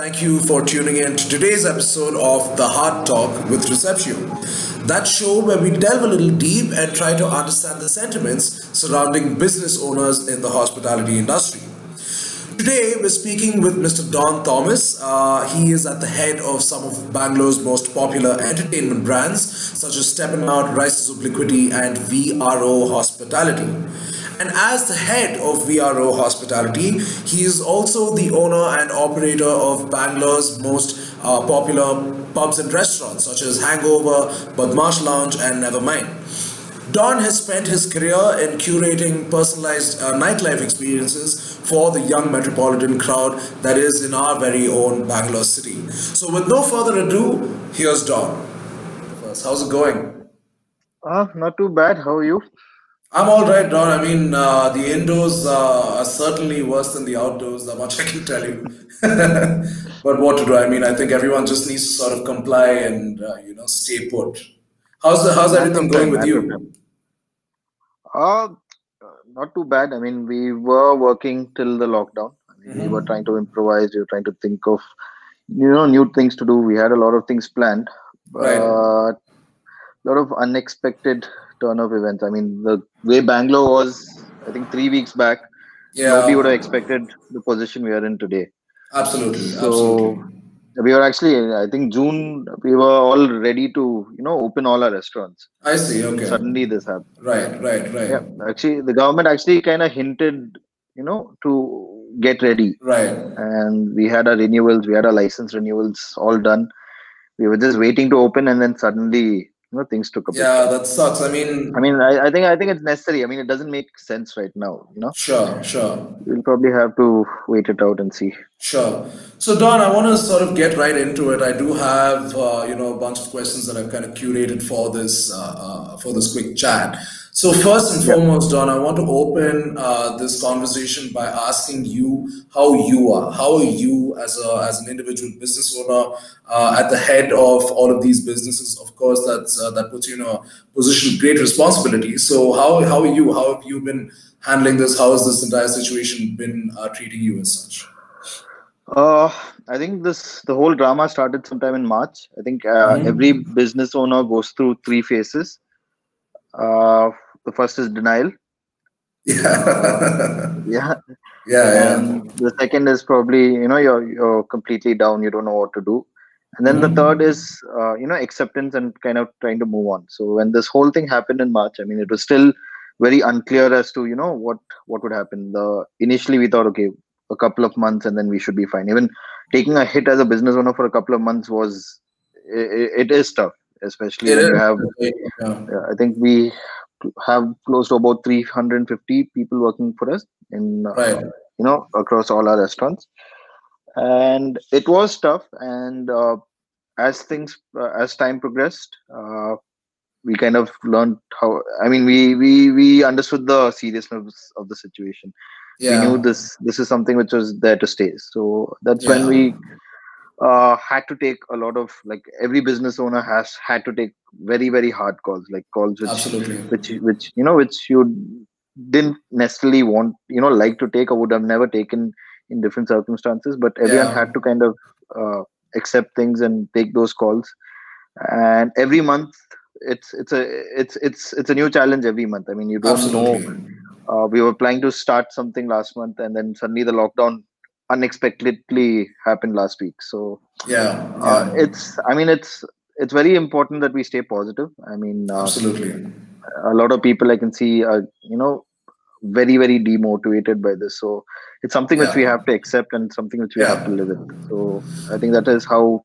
thank you for tuning in to today's episode of The Hard Talk with Reception. That show where we delve a little deep and try to understand the sentiments surrounding business owners in the hospitality industry. Today, we're speaking with Mr. Dawn Thomas. Uh, he is at the head of some of Bangalore's most popular entertainment brands, such as Steppin' Out, Rises of Liquidity, and VRO Hospitality. And as the head of VRO Hospitality, he is also the owner and operator of Bangalore's most uh, popular pubs and restaurants, such as Hangover, Badmaash Lounge, and Nevermind. Dawn has spent his career in curating personalized uh, nightlife experiences for the young metropolitan crowd that is in our very own Bangalore city. So, with no further ado, here's Dawn. How's it going? Uh, not too bad. How are you? I'm all right, Dawn. I mean, uh, the indoors uh, are certainly worse than the outdoors, that much I can tell you. but what to do? I mean, I think everyone just needs to sort of comply and, uh, you know, stay put. How's, the, how's everything going with you? Uh, not too bad. I mean, we were working till the lockdown. I mean, Mm-hmm. We were trying to improvise. We were trying to think of, you know, new things to do. We had a lot of things planned, but Right. a lot of unexpected turn of events. I mean, the way Bangalore was, I think three weeks back, Yeah, nobody would have expected the position we are in today. absolutely, So absolutely. we were actually, I think June, we were all ready to, you know, open all our restaurants. I see, okay. Suddenly this happened. Right, right, right. Yeah, actually, the government actually kind of hinted, you know, to get ready. Right. And we had our renewals, we had our license renewals all done. We were just waiting to open, and then suddenly, you know, things took a bit. Yeah, that sucks. I mean, I mean, I, I think I think it's necessary. I mean, it doesn't make sense right now. You know, sure, sure. we'll probably have to wait it out and see. Sure. So, Dawn, I want to sort of get right into it. I do have, uh, you know, a bunch of questions that I've kind of curated for this, uh, uh, for this quick chat. So, first and foremost, Dawn, I want to open uh, this conversation by asking you how you are. How are you as a as an individual business owner uh, at the head of all of these businesses? Of course, that's uh, that puts you in a position of great responsibility. So, how how are you? How have you been handling this? How has this entire situation been uh, treating you as such? Uh, I think this the whole drama started sometime in March. I think uh, Mhm. every business owner goes through three phases. Uh, the first is denial. Yeah. Yeah, yeah, yeah. and the second is probably you know you're you're completely down. You don't know what to do. And then Mhm. the third is uh, you know acceptance and kind of trying to move on. So when this whole thing happened in March, I mean it was still very unclear as to you know what what would happen. The initially we thought okay a couple of months and then we should be fine. Even taking a hit as a business owner for a couple of months was it, it is tough, especially It when is. you have. Yeah. Yeah, I think we have close to about 350 people working for us in uh, you know across all our restaurants and it was tough and uh, as things uh, as time progressed uh, we kind of learned how i mean we we we understood the seriousness of the situation Yeah. we knew this this is something which was there to stay so that's when we uh, had to take a lot of like every business owner has had to take very very hard calls like calls which Absolutely. which which you know which you didn't necessarily want you know like to take or would have never taken in different circumstances but everyone Yeah. had to kind of uh, accept things and take those calls and every month it's it's a it's it's it's a new challenge every month i mean you don't Absolutely. know uh, we were planning to start something last month and then suddenly the lockdown unexpectedly happened last week so Yeah. uh, it's i mean it's it's very important that we stay positive i mean uh, Absolutely. a lot of people I can see are you know very very demotivated by this. So it's something which we have to accept and something which we have to live with. So I think that is how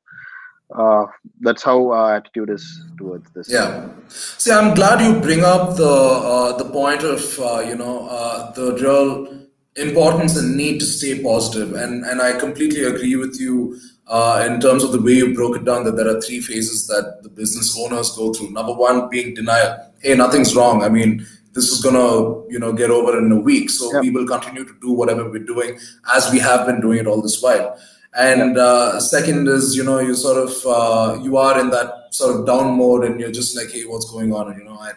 uh, that's how our attitude is towards this. Yeah. See, I'm glad you bring up the uh, the point of uh, you know uh, the real importance and need to stay positive, and and I completely agree with you uh, in terms of the way you broke it down. That there are three phases that the business owners go through. Number one being denial. Hey, nothing's wrong. I mean, this is gonna you know get over in a week, so Yeah. we will continue to do whatever we're doing as we have been doing it all this while. And uh, second is, you know, you sort of uh, you are in that sort of down mode, and you're just like, hey, what's going on? And you know, I,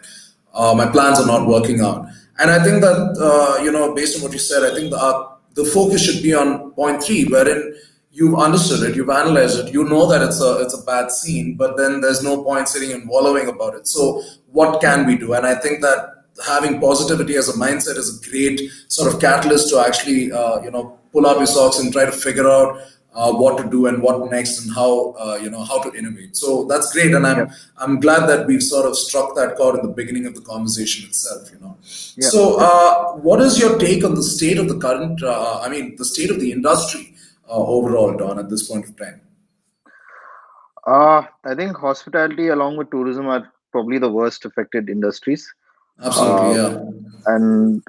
uh, my plans are not working out. And I think that uh, you know, based on what you said, I think the uh, the focus should be on point three, wherein you've understood it, you've analyzed it, you know that it's a it's a bad scene, but then there's no point sitting and wallowing about it. So what can we do? And I think that having positivity as a mindset is a great sort of catalyst to actually uh, you know pull up your socks and try to figure out uh, what to do and what next and how uh, you know how to innovate. So that's great, and I'm yeah. I'm glad that we've sort of struck that chord in the beginning of the conversation itself. You know, yeah. so uh, what is your take on the state of the current? Uh, I mean, the state of the industry uh, overall, Dawn, at this point of time. Uh, I think hospitality, along with tourism, are probably the worst affected industries. Absolutely, yeah. And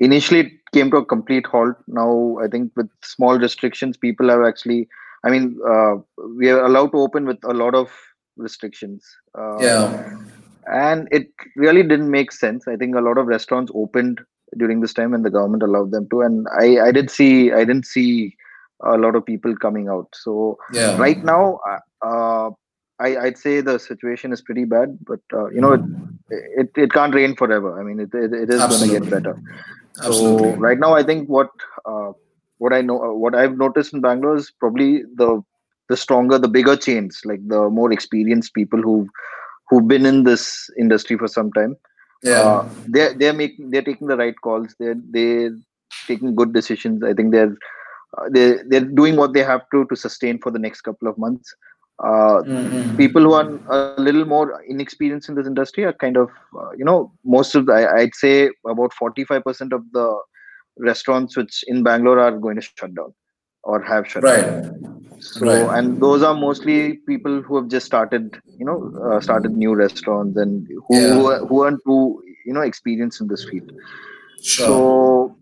initially it came to a complete halt. Now i think with small restrictions people have actually i mean uh, we are allowed to open with a lot of restrictions. Uh, yeah. And it really didn't make sense. I think a lot of restaurants opened during this time and the government allowed them to. And i i did see i didn't see a lot of people coming out. So yeah. right now uh, I, I'd say the situation is pretty bad, but uh, you know, it, it, it can't rain forever. I mean, it, it, it is going to get better. Absolutely. So right now, I think what uh, what I know, uh, what I've noticed in Bangalore is probably the the stronger, the bigger chains, like the more experienced people who who've been in this industry for some time. Yeah, uh, they're they're making they're taking the right calls. They're they're taking good decisions. I think they're uh, they they're doing what they have to to sustain for the next couple of months. Uh, mm-hmm. people who are a little more inexperienced in this industry are kind of uh, you know most of the, I, would say about 45% of the restaurants which in bangalore are going to shut down or have shut right. down so right. and those are mostly people who have just started you know uh, started new restaurants and who yeah. who, who aren't too you know experienced in this field sure. so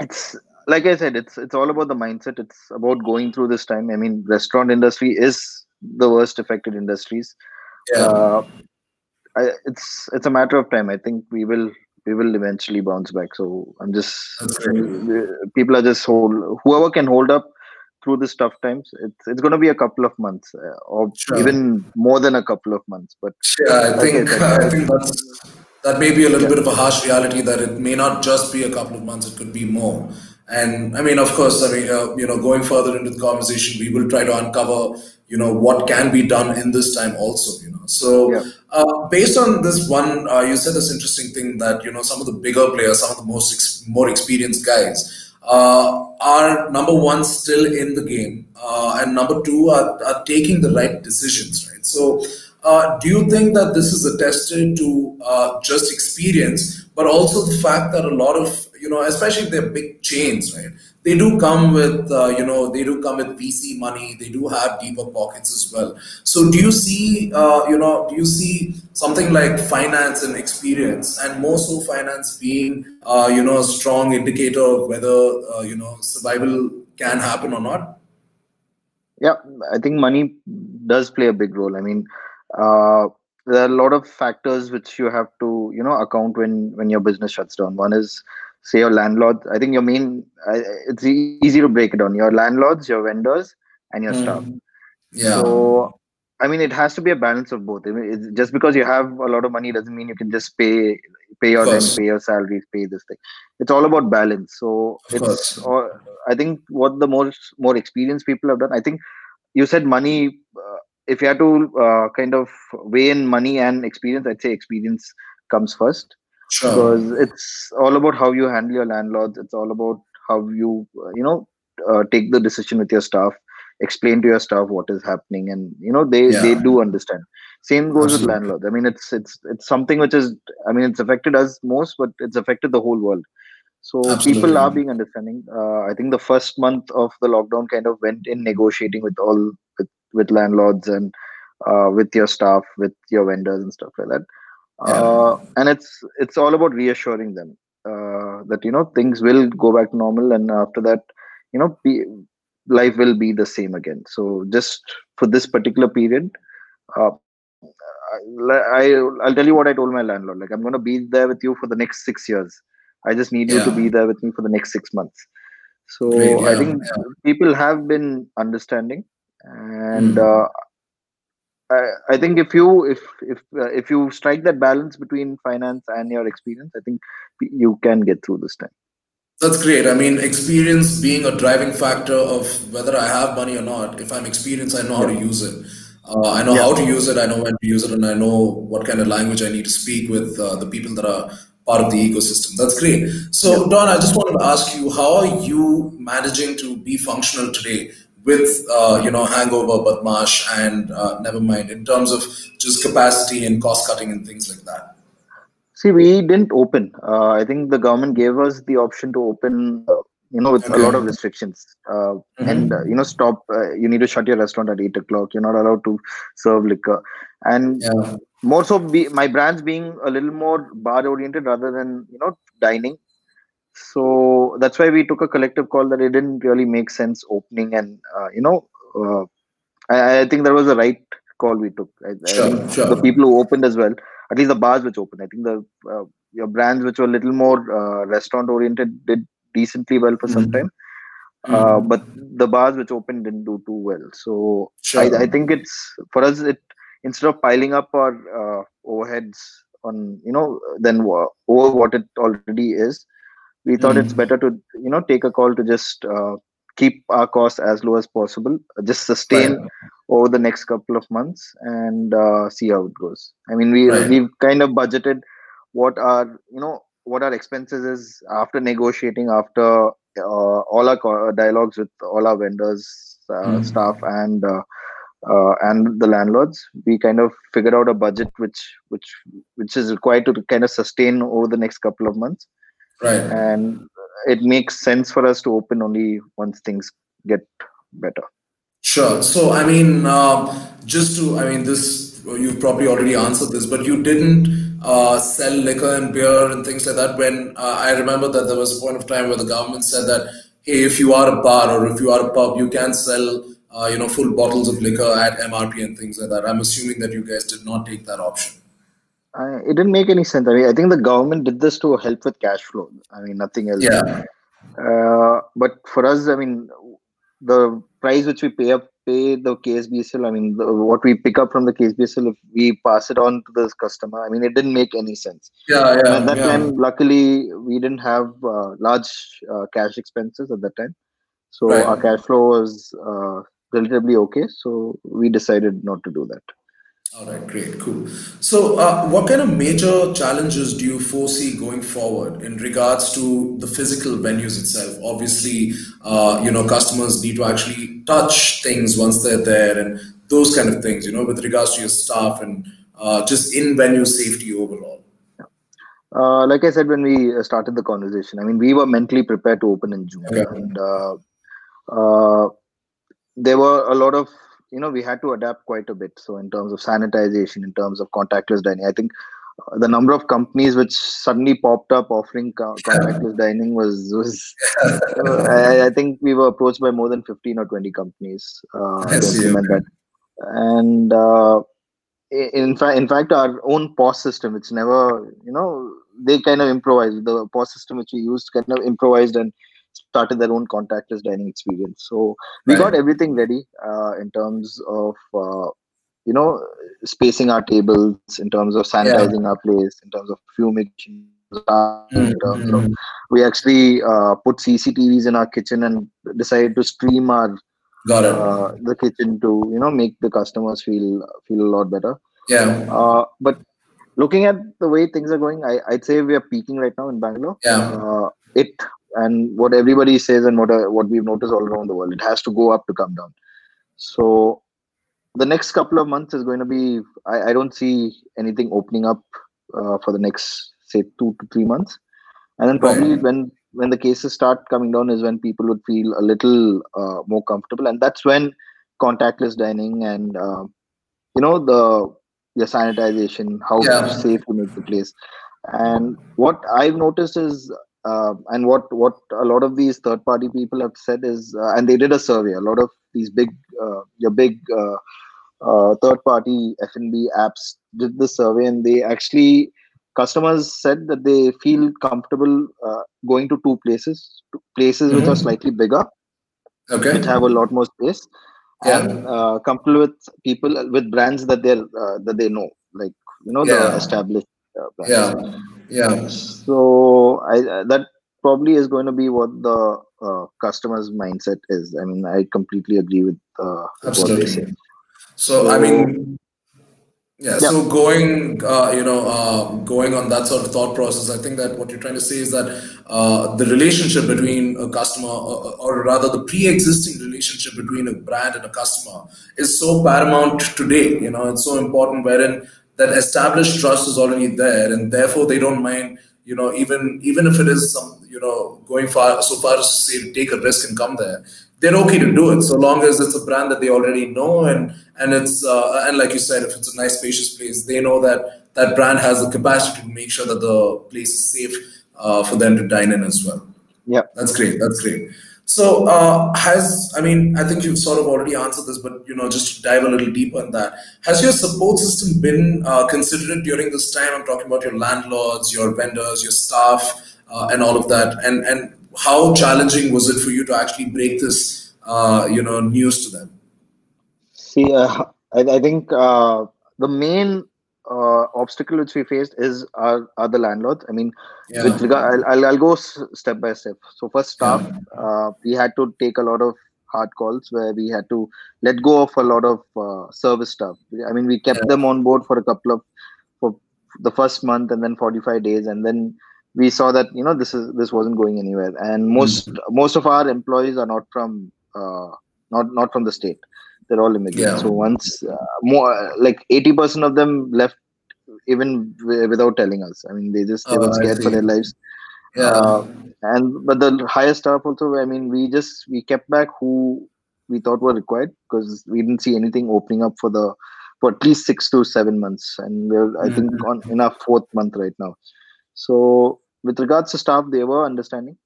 it's like i said it's it's all about the mindset it's about going through this time i mean restaurant industry is the worst affected industries. Yeah. Uh, I, it's it's a matter of time. I think we will we will eventually bounce back. So I'm just people are just hold whoever can hold up through this tough times. It's it's going to be a couple of months uh, or sure. even more than a couple of months. But yeah, I think I think that's that may be a little yeah. bit of a harsh reality that it may not just be a couple of months. It could be more. And I mean, of course, I mean, uh, you know, going further into the conversation, we will try to uncover you know what can be done in this time also you know so yeah. uh, based on this one uh, you said this interesting thing that you know some of the bigger players some of the most ex- more experienced guys uh, are number one still in the game uh, and number two are, are taking the right decisions right so uh, do you think that this is attested to uh, just experience but also the fact that a lot of you know especially if they're big chains right they do come with uh, you know they do come with VC money. They do have deeper pockets as well. So do you see uh, you know do you see something like finance and experience, and more so finance being uh, you know a strong indicator of whether uh, you know survival can happen or not? Yeah, I think money does play a big role. I mean. Uh, there are a lot of factors which you have to you know account when when your business shuts down one is say your landlords i think your main it's easy to break it down. Your landlords your vendors and your mm. staff. Yeah. So i mean it has to be a balance of both. I mean, just because you have a lot of money doesn't mean you can just pay pay your rent pay your salaries pay this thing. It's all about balance. So of it's or, i think what the more more experienced people have done i think you said money uh, if you have to uh, kind of weigh in money and experience i'd say experience comes first sure. because it's all about how you handle your landlords it's all about how you uh, you know uh, take the decision with your staff explain to your staff what is happening and you know they yeah. they do understand same goes Absolutely. with landlords i mean it's it's it's something which is i mean it's affected us most but it's affected the whole world so Absolutely. people are being understanding uh, i think the first month of the lockdown kind of went in negotiating with all with, with landlords and uh, with your staff with your vendors and stuff like that uh, and it's it's all about reassuring them uh, that you know things will go back to normal. And after that you know be, life will be the same again. So just for this particular period uh, I, i'll tell you what i told my landlord. Like i'm going to be there with you for the next six years. I just need yeah. you to be there with me for the next six months. So Great, yeah, i think people have been understanding. And mm. I, I think if you if if uh, if you strike that balance between finance and your experience, I think you can get through this time. That's great. I mean, experience being a driving factor of whether I have money or not. If I'm experienced, I know how to use it. Uh, I know Yeah. how to use it. I know when to use it, and I know what kind of language I need to speak with uh, the people that are part of the ecosystem. That's great. So, Dawn, I just wanted to ask you, how are you managing to be functional today with, uh, you know, Hangover, Badmaash, and uh, Nevermind in terms of just capacity and cost cutting and things like that? See, we didn't open. Uh, I think the government gave us the option to open, uh, you know, with a lot of restrictions. Uh, Mhm. and, uh, you know, stop, uh, you need to shut your restaurant at 8 o'clock. You're not allowed to serve liquor. And Yeah. more so, be, my brands being a little more bar oriented rather than, you know, dining. So that's why we took a collective call that it didn't really make sense opening. And, uh, you know, uh, I, I think that was the right call we took. I, I Sure, think sure. the people who opened as well, at least the bars which opened, I think the uh, your brands which were a little more uh, restaurant oriented did decently well for some Mhm. time. Uh, Mhm. but the bars which opened didn't do too well. So Sure. I, I think it's for us. It instead of piling up our uh, overheads on you know then over what it already is, we thought it's Mm. better to you know take a call to just uh, keep our costs as low as possible, just sustain Right. over the next couple of months and uh, see how it goes. I mean, we Right. we've kind of budgeted what our you know what our expenses is after negotiating after uh, all our co- dialogues with all our vendors, uh, Mm. staff, and uh, uh, and the landlords. We kind of figured out a budget which which which is required to kind of sustain over the next couple of months Right. and it makes sense for us to open only once things get better. Sure. So, I mean, um, just to, I mean, this, you've probably already answered this, but you didn't uh, sell liquor and beer and things like that when uh, I remember that there was a point of time where the government said that, hey, if you are a bar or if you are a pub, you can sell, uh, you know, full bottles of liquor at MRP and things like that. I'm assuming that you guys did not take that option. I, it didn't make any sense. I mean, I think the government did this to help with cash flow. I mean, nothing else. Yeah. Uh, but for us, I mean, the price which we pay up, pay the KSBCL. I mean, the, what we pick up from the KSBCL, if we pass it on to the customer, I mean, it didn't make any sense. Yeah. And Yeah. at that Yeah. time, luckily, we didn't have uh, large uh, cash expenses at that time, so Right. our cash flow was uh, relatively okay. So we decided not to do that. All right, great, cool. So, uh, what kind of major challenges do you foresee going forward in regards to the physical venues itself? Obviously, uh, you know, customers need to actually touch things once they're there and those kind of things, you know, with regards to your staff and uh, just in venue safety overall. Uh, like I said when we uh, started the conversation, I mean, we were mentally prepared to open in June, Okay. and uh, uh, there were a lot of you know we had to adapt quite a bit. So in terms of sanitization, in terms of contactless dining, I think uh, the number of companies which suddenly popped up offering co- contactless dining was was uh, I, I think we were approached by more than 15 or 20 companies uh, to implement that. And uh, in fact in fact our own pos system it's never you know they kind of improvised. The pos system which we used kind of improvised and started their own contactless dining experience so we got everything ready uh, in terms of uh, you know spacing our tables in terms of Yeah. sanitizing our place in terms of fumigation in terms of Mhm. we actually uh, put CCTVs in our kitchen and decided to stream our Got it. uh, the kitchen to you know make the customers feel feel a lot better. Yeah. Uh, but looking at the way things are going, I, I'd say we are peaking right now in Bangalore. Yeah. Uh, it and what everybody says and what uh, what we've noticed all around the world, it has to go up to come down. So the next couple of months is going to be. I, I don't see anything opening up uh, for the next say two to three months, and then probably when when the cases start coming down is when people would feel a little uh, more comfortable, and that's when contactless dining and uh, you know the your sanitization, how Yeah. safe you make the place, and what I've noticed is. Uh, and what what a lot of these third party people have said is uh, and they did a survey a lot of these big uh, your big uh, uh, third party F&B apps did the survey and they actually customers said that they feel comfortable uh, going to two places two places which are Mhm. slightly bigger Okay. which have a lot more space Yeah. and uh, comfortable with people with brands that they're uh, that they know like you know the established uh, brands Yeah. Yeah. so I that probably is going to be what the uh, customer's mindset is. I mean, I completely agree with, uh, they say. So, I mean, yeah, Yeah. so going, uh, you know, uh, going on that sort of thought process, I think that what you're trying to say is that uh, the relationship between a customer, or, or rather the pre-existing relationship between a brand and a customer, is so paramount today. You know, it's so important wherein that established trust is already there, and therefore they don't mind. You know, even even if it is some, you know, going far so far as to say take a risk and come there, they're okay to do it so long as it's a brand that they already know and and it's uh, and like you said if it's a nice spacious place they know that that brand has the capacity to make sure that the place is safe uh, for them to dine in as well Yeah. that's great that's great so uh, has i mean i think you've sort of already answered this but you know just to dive a little deeper in that has your support system been uh, considered during this time? I'm talking about your landlords your vendors your staff uh, and all of that. And and how challenging was it for you to actually break this uh, you know news to them? See, uh, I, I think uh, the main uh, obstacle which we faced is our are the landlords. I mean, yeah with regard, I'll, I'll, I'll go step by step. So first, staff, uh, we had to take a lot of hard calls where we had to let go of a lot of uh, service stuff. I mean, we kept Yeah. them on board for a couple of for the first month and then 45 days, and then we saw that you know this is this wasn't going anywhere. And most most of our employees are not from uh, not not from the state. They're all immigrants. Yeah. So once uh, more like 80 percent of them left even w- without telling us. I mean, they just they Oh, were scared for their lives. yeah Uh, and but the higher staff also. I mean, we just we kept back who we thought were required because we didn't see anything opening up for the for at least six to seven months, and we're I think Mhm. on in our fourth month right now. So with regards to staff, they were understanding.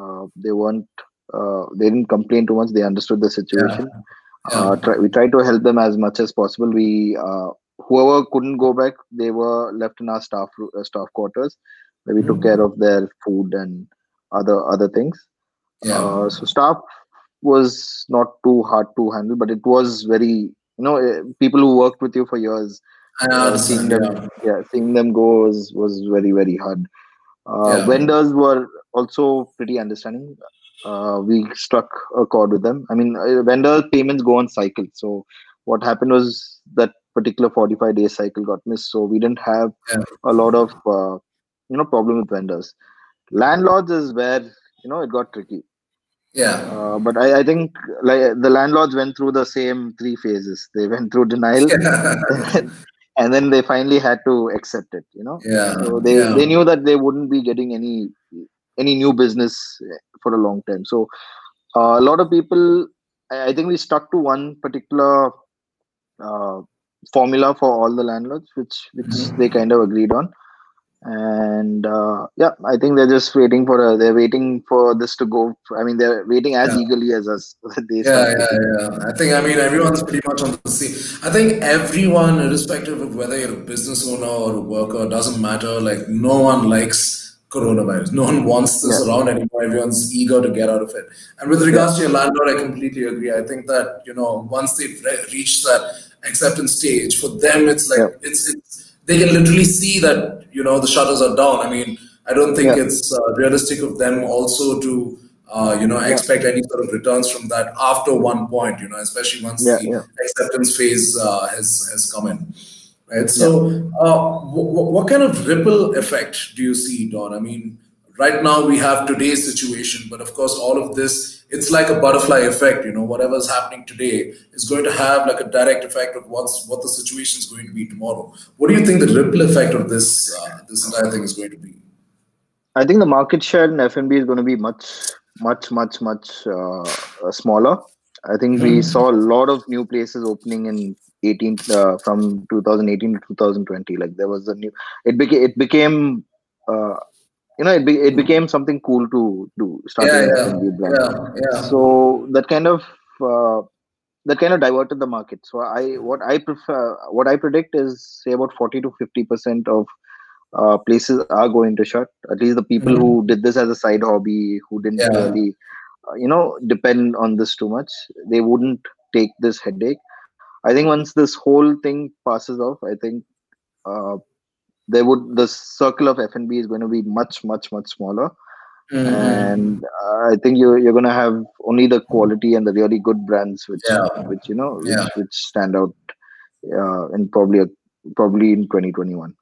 Uh, they weren't. Uh, they didn't complain too much. They understood the situation. yeah Uh, try, we tried to help them as much as possible. We uh, whoever couldn't go back, they were left in our staff uh, staff quarters, where we took Mhm. care of their food and other other things. yeah Uh, so staff was not too hard to handle, but it was very you know eh, people who worked with you for years. Uh, seeing them, Yeah. yeah, seeing them go was was very very hard. Uh, Yeah. Vendors were also pretty understanding. Uh, we struck a chord with them. I mean, uh, vendor payments go on cycle. So what happened was that particular 45 day cycle got missed. So we didn't have Yeah. a lot of uh, you know problem with vendors. Landlords is where you know it got tricky. Yeah. Uh, but I, I think like the landlords went through the same three phases. They went through denial, and then they finally had to accept it. You know, yeah. so they yeah. they knew that they wouldn't be getting any any new business for a long time. So uh, a lot of people, I, I think we stuck to one particular uh, formula for all the landlords, which which Mhm. they kind of agreed on. And uh, yeah, I think they're just waiting for a, they're waiting for this to go. I mean, they're waiting as Yeah. eagerly as us. they Yeah, yeah, yeah. I think, I mean, everyone's pretty much on the same. I think everyone, irrespective of whether you're a business owner or a worker, doesn't matter. Like, no one likes coronavirus. No one wants this around anymore. Everyone's eager to get out of it. And with regards to your landlord, I completely agree. I think that, you know, once they've re- reached that acceptance stage, for them, it's like, Yeah. it's, it's, they can literally see that, you know, the shutters are down. I mean, I don't think Yeah. it's uh, realistic of them also to uh, you know, expect any sort of returns from that after one point, you know, especially once the acceptance phase uh, has has come in, right? So, uh, w- what kind of ripple effect do you see, Dawn? I mean, right now we have today's situation, but of course, all of this, it's like a butterfly effect. You know, whatever's happening today is going to have like a direct effect of what's what the situation is going to be tomorrow. What do you think the ripple effect of this uh, this entire thing is going to be? I think the market share in F&B is going to be much, much, much, much uh, smaller. I think we Mhm. saw a lot of new places opening in 18 uh, from 2018 to 2020. Like there was a new, it became it became, uh, you know, it, be, it became something cool to do. Starting Yeah, yeah, yeah, yeah. So that kind of uh, that kind of diverted the market. So I what I prefer, what I predict is say about 40 to 50 percent of uh, places are going to shut. At least the people Mhm. who did this as a side hobby, who didn't Yeah. really, uh, you know, depend on this too much, they wouldn't take this headache. I think once this whole thing passes off, I think uh, there would the circle of F and B is going to be much, much, much smaller, Mm-hmm. And uh, I think you you're gonna have only the quality and the really good brands, which yeah. which you know which, yeah. which stand out uh, in probably a, probably in 2021.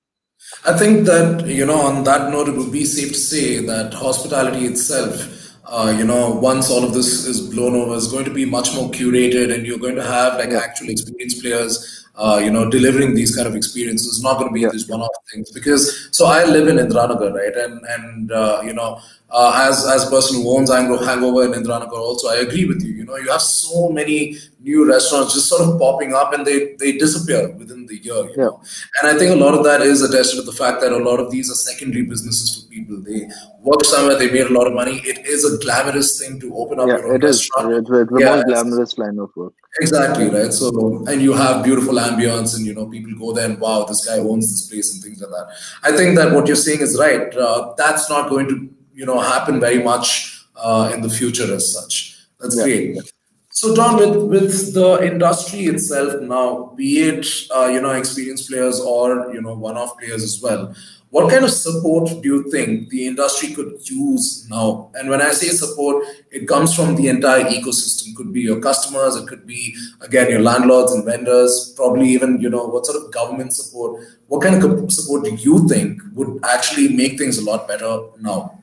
I think that you know on that note, it would be safe to say that hospitality itself. Uh, you know, once all of this is blown over, is going to be much more curated, and you're going to have like actual experienced players uh, you know, delivering these kind of experiences is not going to be yeah. these one-off things because so I live in Indiranagar, right? And and uh, you know, uh, as as a person who owns Anglo Hangover in Indiranagar, also I agree with you. You know, you have so many new restaurants just sort of popping up and they they disappear within the year. You yeah. know? And I think a lot of that is attested to the fact that a lot of these are secondary businesses for people. They work somewhere, they made a lot of money. It is a glamorous thing to open up yeah, your own it restaurant. Is. It's, it's the yeah, most glamorous line of work. Exactly right. So and you have beautiful ambience, and you know people go there and wow, this guy owns this place and things like that. I think that what you're saying is right. Uh, that's not going to you know happen very much uh, in the future as such. That's yeah. great. So, Dawn, with, with the industry itself now, be it uh, you know experienced players or you know one-off players as well, what kind of support do you think the industry could use now? And when I say support, it comes from the entire ecosystem. It Could be your customers, it could be again your landlords and vendors, probably even you know what sort of government support. What kind of support do you think would actually make things a lot better now?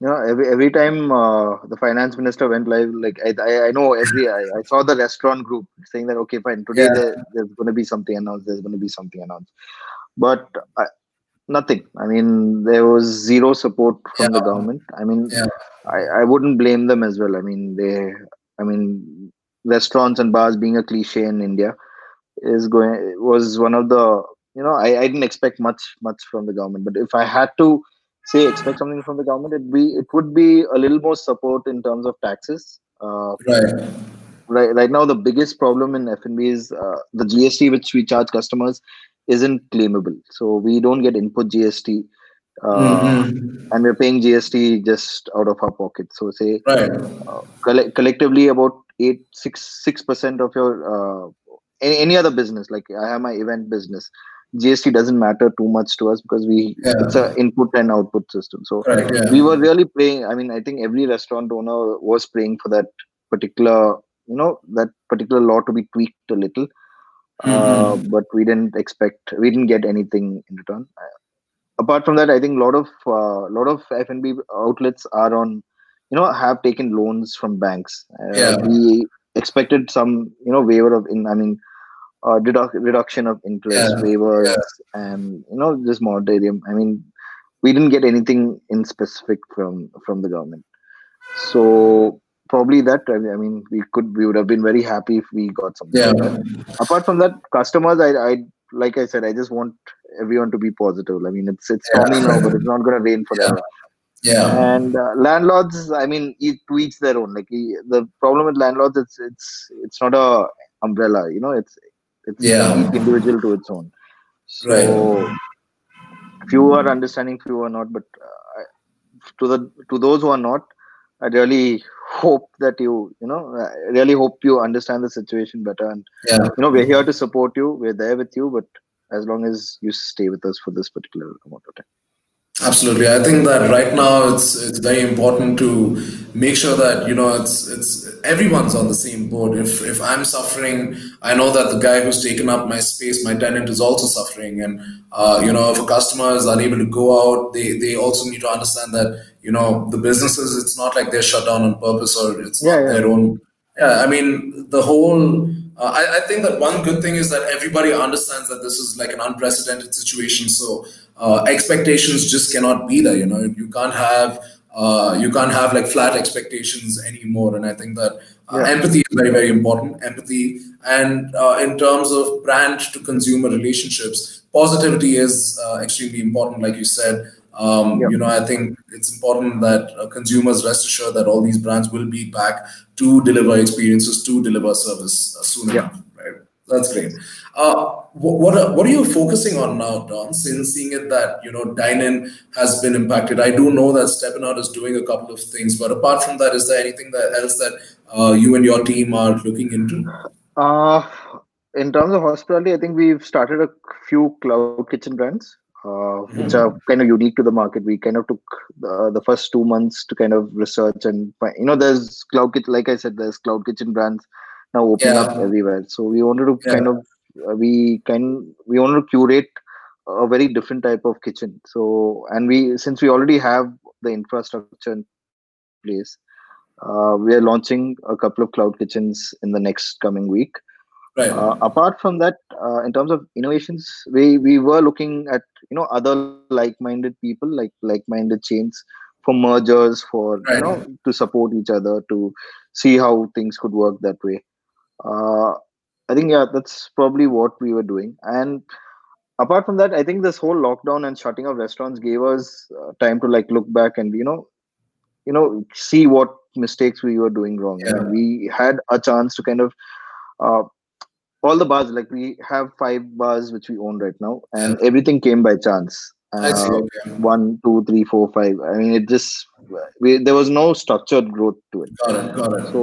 you know every every time uh, the finance minister went live like i i, I know every I, I, saw the restaurant group saying that okay fine today yeah. there, there's going to be something announced there's going to be something announced but I, nothing i mean there was zero support from yeah. the government i mean yeah. I, I wouldn't blame them as well i mean they i mean restaurants and bars being a cliche in india is going was one of the you know I, I didn't expect much much from the government but if i had to say expect something from the government, it be it would be a little more support in terms of taxes. Uh, right. Right. Right now, the biggest problem in F&B is uh, the GST which we charge customers isn't claimable. So we don't get input GST, uh, mm-hmm. and we're paying GST just out of our pocket. So say right. Uh, coll- collectively about eight six six percent of your uh, any, any other business like I have my event business GST doesn't matter too much to us because we yeah. it's an input and output system. So right, yeah. we were really praying. I mean, I think every restaurant owner was praying for that particular, you know, that particular law to be tweaked a little. Mm-hmm. Uh, but we didn't expect, we didn't get anything in return. Uh, apart from that, I think a lot of uh, lot of F&B outlets are on, you know, have taken loans from banks. Uh, yeah. We expected some, you know, waiver of in. I mean uh, reduction of interest yeah. waivers yeah. and you know this moratorium i mean we didn't get anything in specific from from the government so probably that i mean we could we would have been very happy if we got something yeah. Like apart from that customers i i like i said i just want everyone to be positive i mean it's it's stormy yeah. now but it's not going to rain forever yeah and uh, landlords i mean each to each their own like the problem with landlords it's it's it's not a umbrella you know it's it's yeah. each individual to its own. So right. few are understanding, few are not. But uh, to the to those who are not, I really hope that you you know I really hope you understand the situation better. And yeah. you know we're here to support you. We're there with you. But as long as you stay with us for this particular amount of time. Absolutely, I think that right now it's it's very important to make sure that you know it's it's everyone's on the same boat. If if I'm suffering, I know that the guy who's taken up my space, my tenant, is also suffering. And uh, you know, if a customer is unable to go out, they they also need to understand that you know the businesses. It's not like they're shut down on purpose or it's yeah, not yeah. their own. Yeah, I mean the whole uh, I, I, think that one good thing is that everybody understands that this is like an unprecedented situation. So uh, expectations just cannot be there. You know, you can't have uh, you can't have like flat expectations anymore. And I think that uh, yeah. empathy is very very important. Empathy and uh, in terms of brand to consumer relationships, positivity is uh, extremely important. Like you said. Um, You know, I think it's important that uh, consumers rest assured that all these brands will be back to deliver experiences, to deliver service uh, soon enough. Right? That's great. Uh, what what are, what are you focusing on now, Dawn? Since seeing it that you know dine-in has been impacted, I do know that Steppin' Out is doing a couple of things. But apart from that, is there anything that else that uh, you and your team are looking into? Uh, in terms of hospitality, I think we've started a few cloud kitchen brands uh, which are kind of unique to the market. We kind of took the, the first two months to kind of research and find, you know, there's cloud kitchen, like I said, there's cloud kitchen brands now opening Yeah. up everywhere. So we wanted to Yeah. kind of uh, we can we wanted to curate a very different type of kitchen. So and we since we already have the infrastructure in place, uh, we are launching a couple of cloud kitchens in the next coming week. Right. Uh, apart from that, uh, in terms of innovations, we we were looking at you know other like-minded people, like like-minded chains for mergers, for Right. you know to support each other, to see how things could work that way. Uh, I think yeah, that's probably what we were doing. And apart from that, I think this whole lockdown and shutting of restaurants gave us uh, time to like look back and you know, you know, see what mistakes we were doing wrong. Yeah. And we had a chance to kind of uh, all the bars like we have five bars which we own right now and everything came by chance uh, Okay. one two three four five i mean it just we, there was no structured growth to it Got it. Got it. so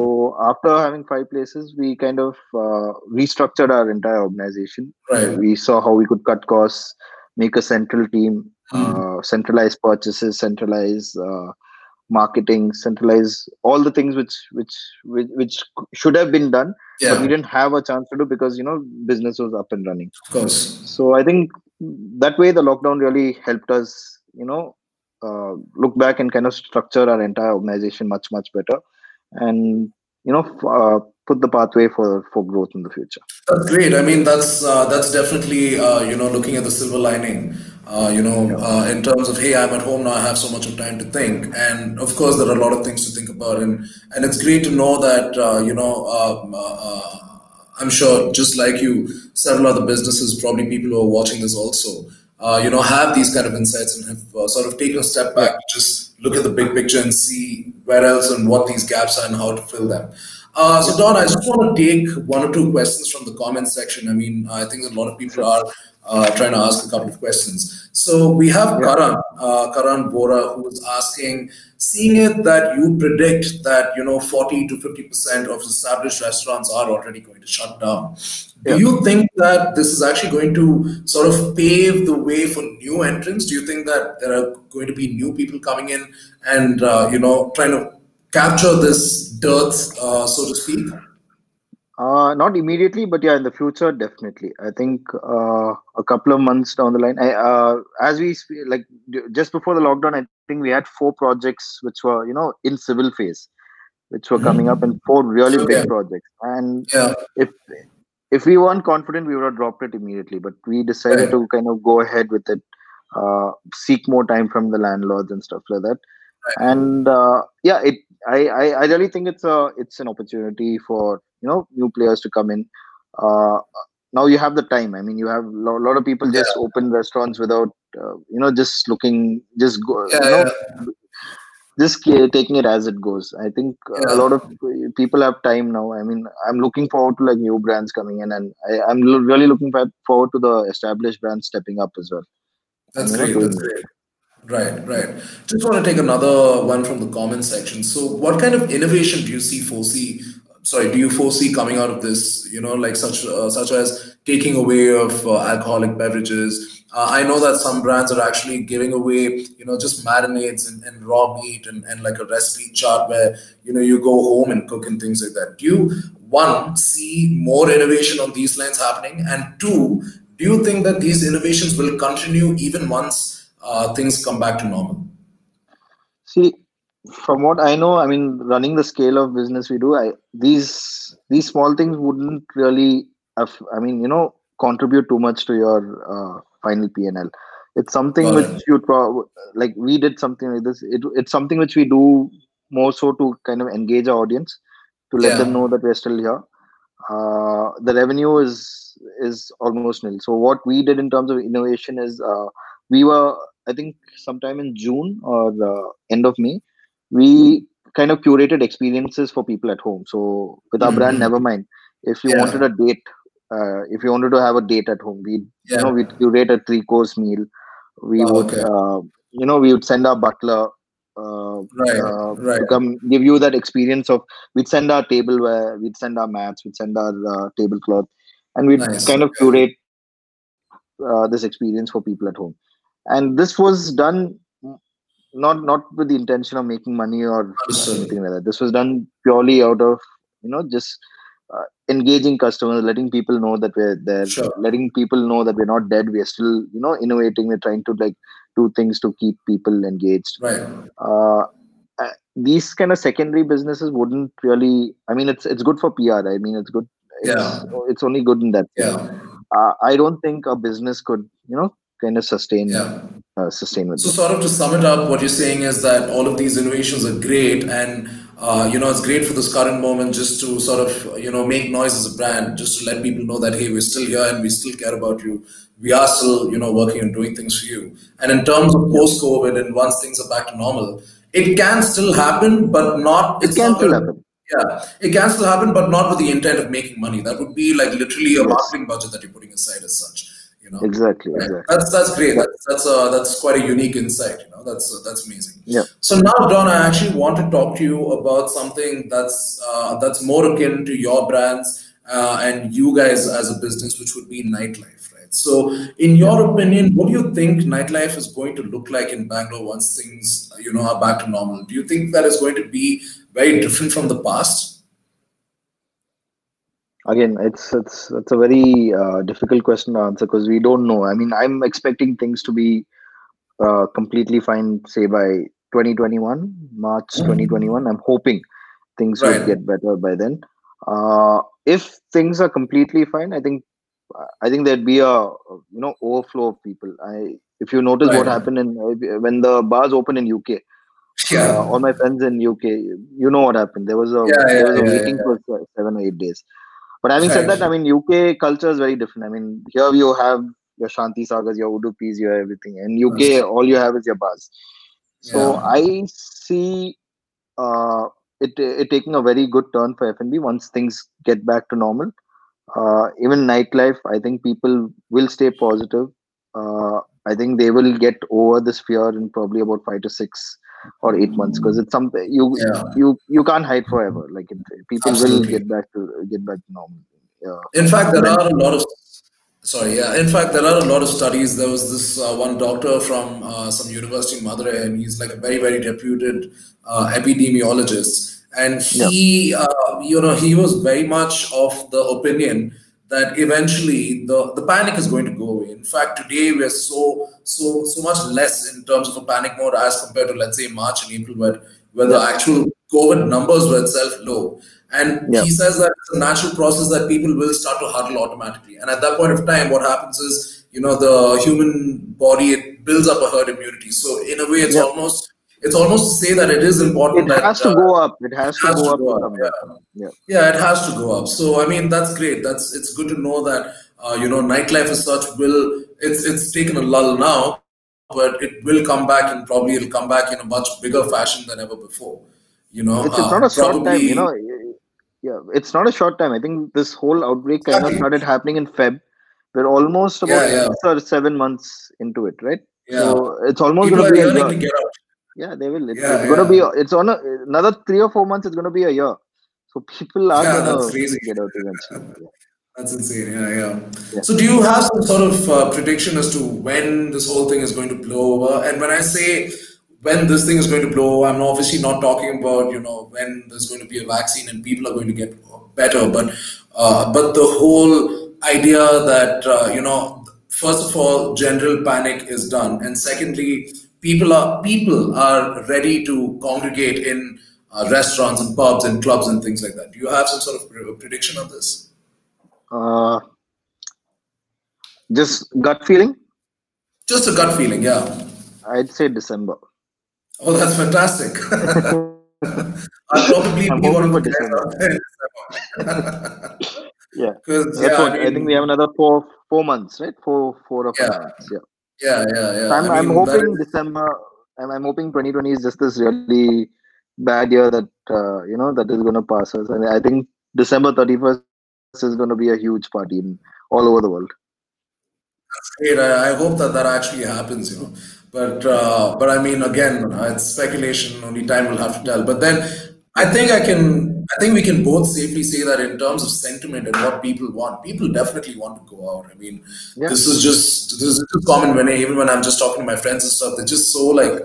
after having five places we kind of uh, restructured our entire organization Right. we saw how we could cut costs make a central team Hmm. uh, centralize purchases centralize uh, marketing centralize all the things which which which, which should have been done but we didn't have a chance to do because you know business was up and running Of course. so i think that way the lockdown really helped us you know uh, look back and kind of structure our entire organization much much better and you know uh, put the pathway for for growth in the future That's great. I mean, that's uh, that's definitely uh, you know looking at the silver lining. Uh, you know, uh, in terms of hey, I'm at home now. I have so much of time to think, and of course, there are a lot of things to think about, and and it's great to know that uh, you know. Um, uh, uh, I'm sure, just like you, several other businesses, probably people who are watching this also, uh, you know, have these kind of insights and have uh, sort of taken a step back, just look at the big picture and see where else and what these gaps are and how to fill them. Uh, so, Dawn, I just want to take one or two questions from the comments section. I mean, I think a lot of people are uh, trying to ask a couple of questions. So, we have Karan, uh, Karan Bora, who is asking, seeing it that you predict that, you know, 40 to 50% of established restaurants are already going to shut down. Do you think that this is actually going to sort of pave the way for new entrants? Do you think that there are going to be new people coming in and, uh, you know, trying to capture this dearth, uh, so to speak? uh not immediately but yeah in the future definitely i think uh, a couple of months down the line I, uh, as we sp- like d- just before the lockdown i think we had four projects which were you know in civil phase which were coming up and four really Okay. big projects and Yeah, if if we weren't confident we would have dropped it immediately but we decided Right. to kind of go ahead with it uh, seek more time from the landlords and stuff like that and uh, yeah it I, I i really think it's a it's an opportunity for you know new players to come in uh, now you have the time i mean you have a lo- lot of people just open restaurants without uh, you know just looking just go yeah, you know, yeah. just taking it as it goes. I think Yeah. a lot of people have time now. I mean, I'm looking forward to like new brands coming in, and I, I'm lo- really looking forward to the established brands stepping up as well. That's great. That's great. Right, right. Just want to take another one from the comment section. So, what kind of innovation do you see foresee? Sorry, do you foresee coming out of this? You know, like such uh, such as taking away of uh, alcoholic beverages. Uh, I know that some brands are actually giving away, you know, just marinades and, and raw meat and, and like a recipe chart where you know you go home and cook and things like that. Do you one see more innovation on these lines happening, and two, do you think that these innovations will continue even once uh, things come back to normal? See, from what I know, I mean, running the scale of business we do, I these these small things wouldn't really, have, I mean, you know, contribute too much to your uh, final PNL. It's something Got which it. you pro- like. We did something like this. It, it's something which we do more so to kind of engage our audience, to let Yeah. them know that we're still here. Uh, the revenue is is almost nil. So what we did in terms of innovation is uh, we were, I think, sometime in June or uh, end of May, we kind of curated experiences for people at home. So with our brand Nevermind. if you Yeah. wanted a date, uh, if you wanted to have a date at home, we Yeah. you know we curate a three course meal. We Oh, would okay. uh, you know we would send our butler. Uh, Right, uh, right. to come give you that experience of we'd send our tableware, we'd send our mats, we'd send our uh, tablecloth, and we'd Nice. kind of curate uh, this experience for people at home. And this was done not not with the intention of making money or anything like that. This was done purely out of you know just uh, engaging customers, letting people know that we're there, Sure. letting people know that we're not dead. We're still you know innovating. We're trying to like do things to keep people engaged. Right. Uh, uh, these kind of secondary businesses wouldn't really. I mean, it's it's good for PR. I mean, it's good. It's, Yeah. it's only good in that. Yeah. Uh, I don't think a business could you know kind of sustain Yeah. uh, sustain with So, sort of to sum it up, what you're saying is that all of these innovations are great, and uh, you know it's great for this current moment just to sort of you know make noise as a brand, just to let people know that hey, we're still here and we still care about you. We are still you know working and doing things for you. And in terms of post-COVID and once things are back to normal, it can still happen, but not. It can not still happen. Yeah, it can still happen, but not with the intent of making money. That would be like literally a Yes. marketing budget that you're putting aside as such. You know. Exactly. Exactly. That's that's great. That's that's uh, that's quite a unique insight. You know, that's uh, that's amazing. Yeah. So now, Dawn, I actually want to talk to you about something that's uh, that's more akin to your brands uh, and you guys as a business, which would be nightlife, right? So, in your opinion, what do you think nightlife is going to look like in Bangalore once things you know are back to normal? Do you think that is going to be very different from the past? Again it's it's it's a very uh, difficult question to answer because we don't know i mean i'm expecting things to be uh, completely fine say by 2021 march 2021 i'm hoping things Right. would get better by then uh, if things are completely fine i think i think there'd be a you know overflow of people i if you notice what happened in when the bars open in uk uh, all my friends in UK, you know what happened. There was a Yeah, there yeah, was a yeah, waiting yeah. for seven or eight days. But having said that, I mean UK culture is very different. I mean here you have your Shanti Sagars, your Udupis, your everything. In UK, all you have is your bars. So Yeah. I see uh, it it taking a very good turn for F&B once things get back to normal. Uh, even nightlife, I think people will stay positive. Uh, I think they will get over this fear in probably about five to six or eight months because it's something you Yeah. you you can't hide forever. Like it, people Absolutely. will get back to get back to normal. Yeah. In fact, there are a lot of sorry, yeah. In fact, there are a lot of studies. There was this uh, one doctor from uh, some university in Madurai, and he's like a very, very reputed uh, epidemiologist. And he, uh, you know, he was very much of the opinion that eventually the, the panic is going to go away. In fact, today we are so so so much less in terms of a panic mode as compared to let's say March and April, where where the actual COVID numbers were itself low. And Yeah. he says that it's a natural process that people will start to huddle automatically. And at that point of time, what happens is, you know, the human body it builds up a herd immunity. So in a way, it's Yeah. almost it's almost to say that it is important It that has to uh, go up. It has to has go to up. go to up, come. Yeah. yeah, it has to go up. So I mean, that's great. That's it's good to know that uh, you know nightlife as such will it's it's taken a lull now, but it will come back and probably it'll come back in a much bigger fashion than ever before. You know, It's, it's uh, not a short time, you know. Yeah, it's not a short time. I think this whole outbreak kind of started happening in Feb. We're almost about Yeah, yeah. six or seven months into it, right? Yeah. So it's almost going to be a to get out. Yeah, they will. It's, Yeah, it's going to be. It's on a, another three or four months. It's going to be a year. So people are Yeah, going that's to crazy. get out eventually. Yeah. That's insane. Yeah, yeah, Yeah. So, do you have some sort of uh, prediction as to when this whole thing is going to blow over? And when I say when this thing is going to blow over, I'm obviously not talking about you know when there's going to be a vaccine and people are going to get better, but uh, but the whole idea that uh, you know, first of all, general panic is done, and secondly, people are people are ready to congregate in uh, restaurants and pubs and clubs and things like that. Do you have some sort of pre- prediction on this? Uh, just gut feeling. Just a gut feeling, yeah. I'd say December. Oh, that's fantastic. I'll probably I'm be one of the December. out there in December. Yeah. Because yeah, I I, think we have another four four months, right? Four four or five Yeah. months. Yeah. Yeah, yeah, yeah. I'm, I I'm mean, hoping December. I'm, I'm hoping 2020 is just this really bad year that uh, you know that is going to pass us, and I think December 31st is going to be a huge party in, all over the world. great. I, I hope that that actually happens, you know. But uh, but I mean, again, uh, it's speculation. Only time will have to tell. But then, I think I can. I think we can both safely say that in terms of sentiment and what people want, people definitely want to go out. I mean, yeah. this is just this is just common when I, even when I'm just talking to my friends and stuff. They're just so like,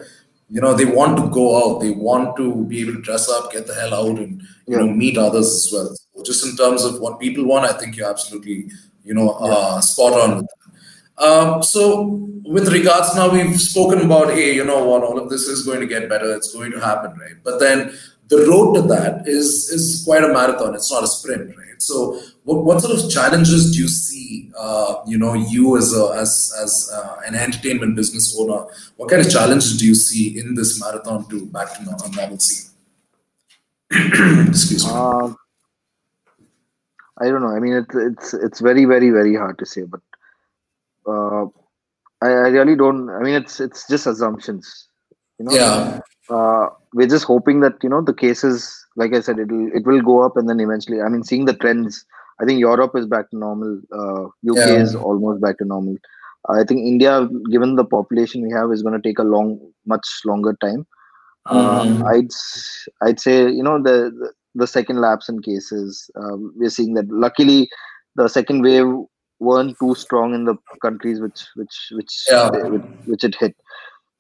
you know, they want to go out. They want to be able to dress up, get the hell out, and you yeah. know, meet others as well. So just in terms of what people want, I think you're absolutely, you know, uh, spot on with that. Um, so with regards now, we've spoken about, hey, you know what, all of this is going to get better. It's going to happen, right? But then the road to that is is quite a marathon. It's not a sprint, right? So, what, what sort of challenges do you see? Uh, you know, you as a as as uh, an entertainment business owner, what kind of challenges do you see in this marathon to back to normalcy? Excuse me. Uh, I don't know. I mean, it's it's it's very very very hard to say, but uh, I, I really don't. I mean, it's it's just assumptions. You know. Yeah. Uh, we're just hoping that you know the cases, like I said, it'll it will go up and then eventually. I mean, seeing the trends, I think Europe is back to normal. Uh, UK yeah. is almost back to normal. I think India, given the population we have, is going to take a long, much longer time. Mm-hmm. Uh, I'd I'd say you know the the, the second lapse in cases. Um, we're seeing that. Luckily, the second wave weren't too strong in the countries which which which yeah. which, which it hit.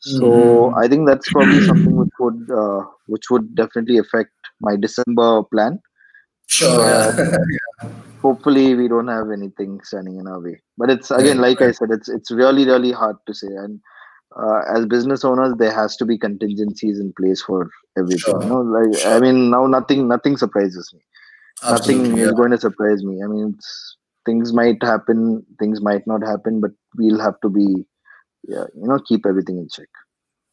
So mm-hmm. I think that's probably something which would uh, which would definitely affect my December plan. Sure. Uh. Hopefully, we don't have anything standing in our way. But it's again, like I said, it's it's really really hard to say. And uh, as business owners, there has to be contingencies in place for everything. Sure. You know, like sure. I mean, now nothing nothing surprises me. Absolutely, nothing yeah. is going to surprise me. I mean, things might happen, things might not happen, but we'll have to be yeah, you know, keep everything in check.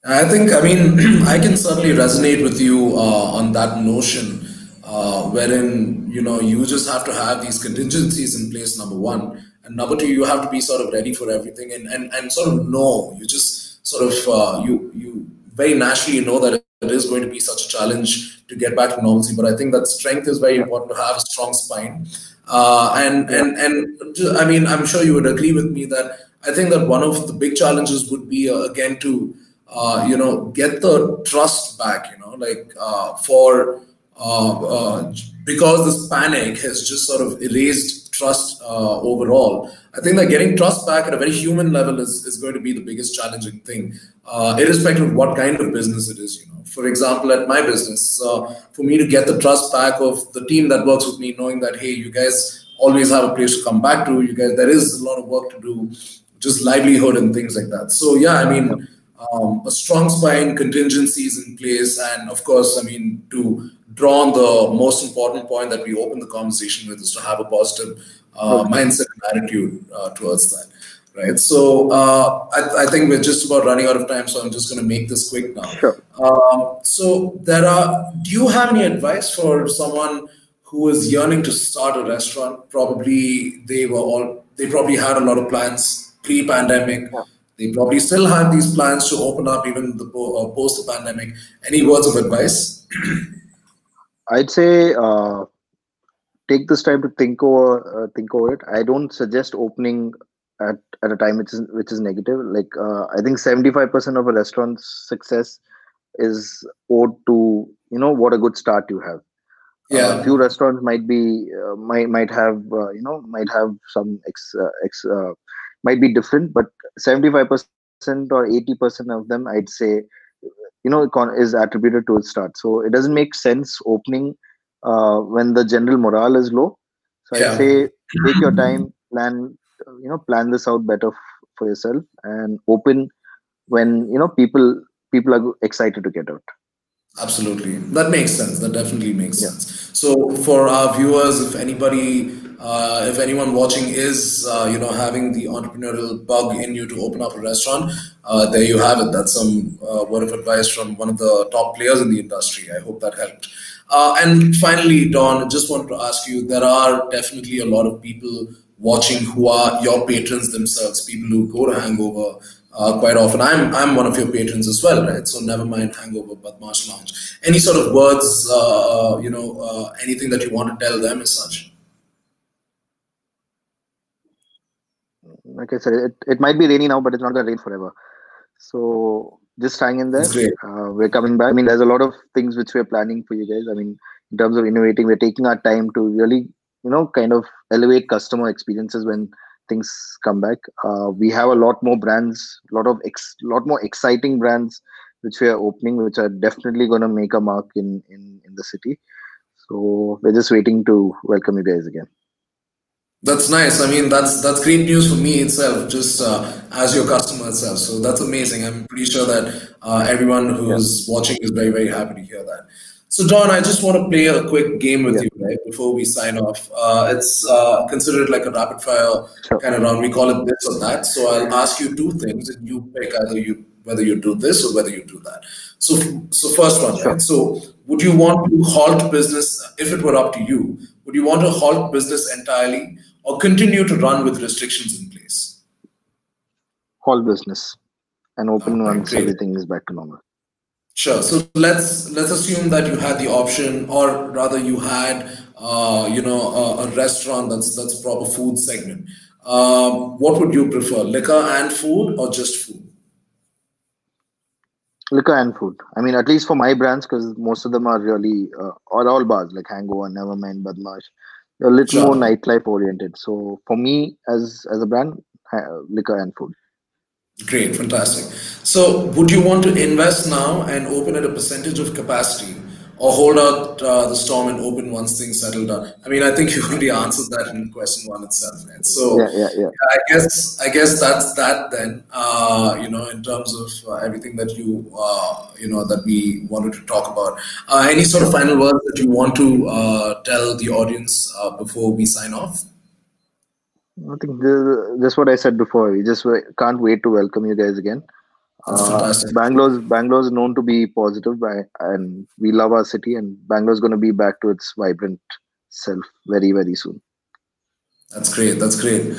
I think, I mean, I can certainly resonate with you uh, on that notion, uh, wherein, you know, you just have to have these contingencies in place, number one. And number two, you have to be sort of ready for everything and, and, and sort of know, you just sort of, uh, you, you very naturally know that it is going to be such a challenge to get back to normalcy. But I think that strength is very important to have a strong spine. Uh, and, and, and I mean, I'm sure you would agree with me that I think that one of the big challenges would be uh, again to uh, you know get the trust back. You know, like uh, for uh, uh, because this panic has just sort of erased trust uh, overall. I think that getting trust back at a very human level is, is going to be the biggest challenging thing, irrespective of what kind of business it is. You know, for example, at my business, for me to get the trust back of the team that works with me, knowing that hey, you guys always have a place to come back to. You guys, there is a lot of work to do just livelihood and things like that. So yeah, I mean, um, a strong spine, contingencies in place, and of course, I mean, to draw on the most important point that we open the conversation with is to have a positive uh, mindset and attitude uh, towards that. Right. So uh, I, I, think we're just about running out of time, so I'm just going to make this quick now. Sure. Um, so there are. Do you have any advice for someone who is yearning to start a restaurant? Probably they were all. They probably had a lot of plans pre-pandemic. Yeah. They probably still have these plans to open up even the uh, post the pandemic. Any words of advice? I'd say uh, take this time to think over uh, think over it. I don't suggest opening at, at a time which is which is negative. Like uh, I think seventy five percent of a restaurant's success is owed to you know what a good start you have. Yeah, a few restaurants might be uh, might might have uh, you know might have some ex, ex might be different, but 75% or 80% of them, I'd say, you know, is attributed to its start. So it doesn't make sense opening uh, when the general morale is low. So yeah. I'd say take your time, plan, you know, plan this out better f- for yourself, and open when you know people people are excited to get out. Absolutely, that makes sense. That definitely makes yeah. sense. So for our viewers, if anybody uh, if anyone watching is uh, you know having the entrepreneurial bug in you to open up a restaurant uh, there you have it that's some uh, word of advice from one of the top players in the industry i hope that helped uh, and finally Dawn I just wanted to ask you there are definitely a lot of people watching who are your patrons themselves people who go to hangover uh, quite often. I'm I'm one of your patrons as well, right? So Nevermind Hangover, Badmaash Lounge. Any sort of words, uh, you know, uh, anything that you want to tell them as such? Like I said, it, it might be rainy now, but it's not gonna rain forever. So just hang in there. Uh, we're coming back. I mean, there's a lot of things which we're planning for you guys. I mean, in terms of innovating, we're taking our time to really, you know, kind of elevate customer experiences when things come back. Uh, we have a lot more brands, a lot of ex- lot more exciting brands which we are opening, which are definitely going to make a mark in, in in the city. So we're just waiting to welcome you guys again. That's nice. I mean, that's that's great news for me itself, just uh, as your customer itself. So that's amazing. I'm pretty sure that uh, everyone who's yeah. watching is very very happy to hear that. So, Dawn, I just want to play a quick game with yeah. you, right, before we sign off. Uh, it's uh, considered like a rapid fire sure. kind of round. We call it this or that. So, I'll ask you two things, and you pick either you whether you do this or whether you do that. So, so first one, sure. right? So, would you want to halt business if it were up to you? Would you want to halt business entirely or continue to run with restrictions in place? Halt business and open oh, once everything is back to normal. Sure. So let's let's assume that you had the option, or rather, you had uh, you know a, a, restaurant that's that's proper food segment. Um, what would you prefer, liquor and food, or just food? Liquor and food. I mean, at least for my brands, because most of them are really uh, or all bars like Hangover, Nevermind, Badmaash. A little sure. more nightlife oriented. So for me, as as a brand, liquor and food. Great, fantastic. So, would you want to invest now and open at a percentage of capacity, or hold out uh, the storm and open once things settle down? I mean, I think you already answered that in question one itself, right? So, yeah, yeah, yeah. I guess I guess that's that then. Uh, you know, in terms of uh, everything that you uh, you know that we wanted to talk about. Uh, any sort of final words that you want to uh, tell the audience before we sign off? I think that's what I said before. We just can't wait to welcome you guys again. Uh, Bangalore's Bangalore's known to be positive, by, and we love our city. And Bangalore's going to be back to its vibrant self very very soon. That's great. That's great.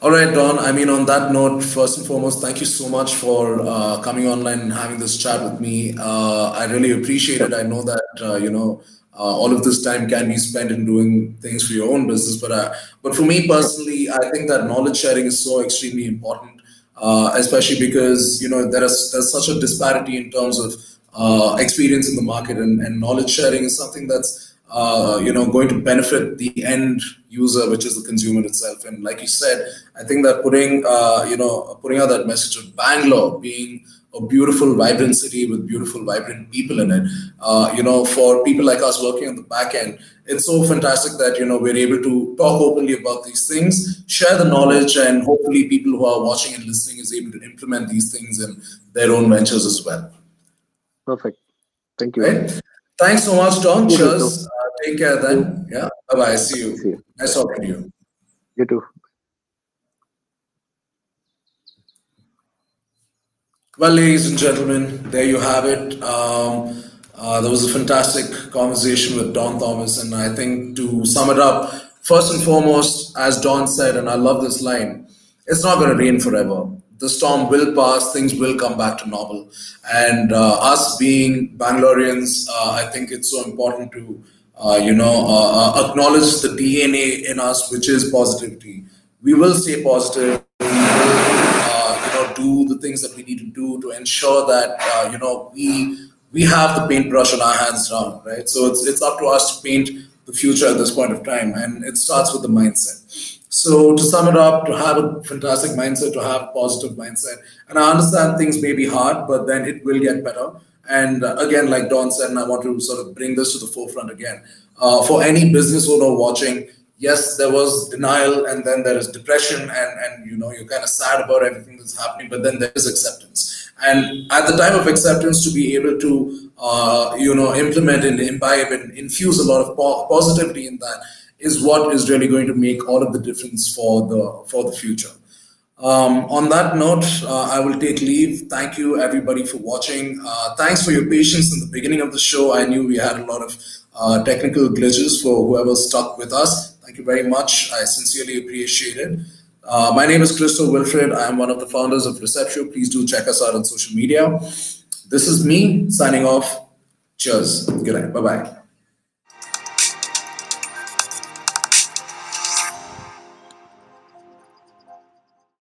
All right, Dawn. I mean, on that note, first and foremost, thank you so much for uh, coming online and having this chat with me. Uh, I really appreciate it. I know that uh, you know uh, all of this time can be spent in doing things for your own business. But uh, but for me personally, I think that knowledge sharing is so extremely important, uh, especially because you know there is there's such a disparity in terms of uh, experience in the market, and, and knowledge sharing is something that's uh, you know going to benefit the end user, which is the consumer itself. And like you said, I think that putting uh, you know putting out that message of Bangalore being a beautiful, vibrant city with beautiful, vibrant people in it. Uh, you know, for people like us working on the back end, it's so fantastic that you know we're able to talk openly about these things, share the knowledge, and hopefully people who are watching and listening is able to implement these things in their own ventures as well. Perfect. Thank you. Right? Thanks so much, Dawn. Cheers. Uh, take care then. Yeah. Bye bye. See you. See you. Nice talking to you. You too. Well, ladies and gentlemen, there you have it. Um, uh, there was a fantastic conversation with Dawn Thomas, and I think to sum it up, first and foremost, as Dawn said, and I love this line, it's not going to rain forever. The storm will pass, things will come back to normal. And uh, us being Bangaloreans, uh, I think it's so important to, uh, you know, uh, uh, acknowledge the DNA in us, which is positivity. We will stay positive do the things that we need to do to ensure that uh, you know we we have the paintbrush on our hands now, right? So it's it's up to us to paint the future at this point of time, and it starts with the mindset. So to sum it up, to have a fantastic mindset, to have a positive mindset, and I understand things may be hard, but then it will get better. And uh, again, like Dawn said, and I want to sort of bring this to the forefront again. Uh, for any business owner watching, yes, there was denial and then there is depression and, and you know, you're kind of sad about everything that's happening, but then there is acceptance. And at the time of acceptance, to be able to, uh, you know, implement and imbibe and infuse a lot of po- positivity in that is what is really going to make all of the difference for the for the future. Um, on that note, uh, I will take leave. Thank you, everybody, for watching. Uh, thanks for your patience in the beginning of the show. I knew we had a lot of uh, technical glitches for whoever stuck with us. You very much. I sincerely appreciate it. Uh, my name is Christo Wilfred. I am one of the founders of Receptio. Please do check us out on social media. This is me signing off. Cheers. Good night. Bye bye.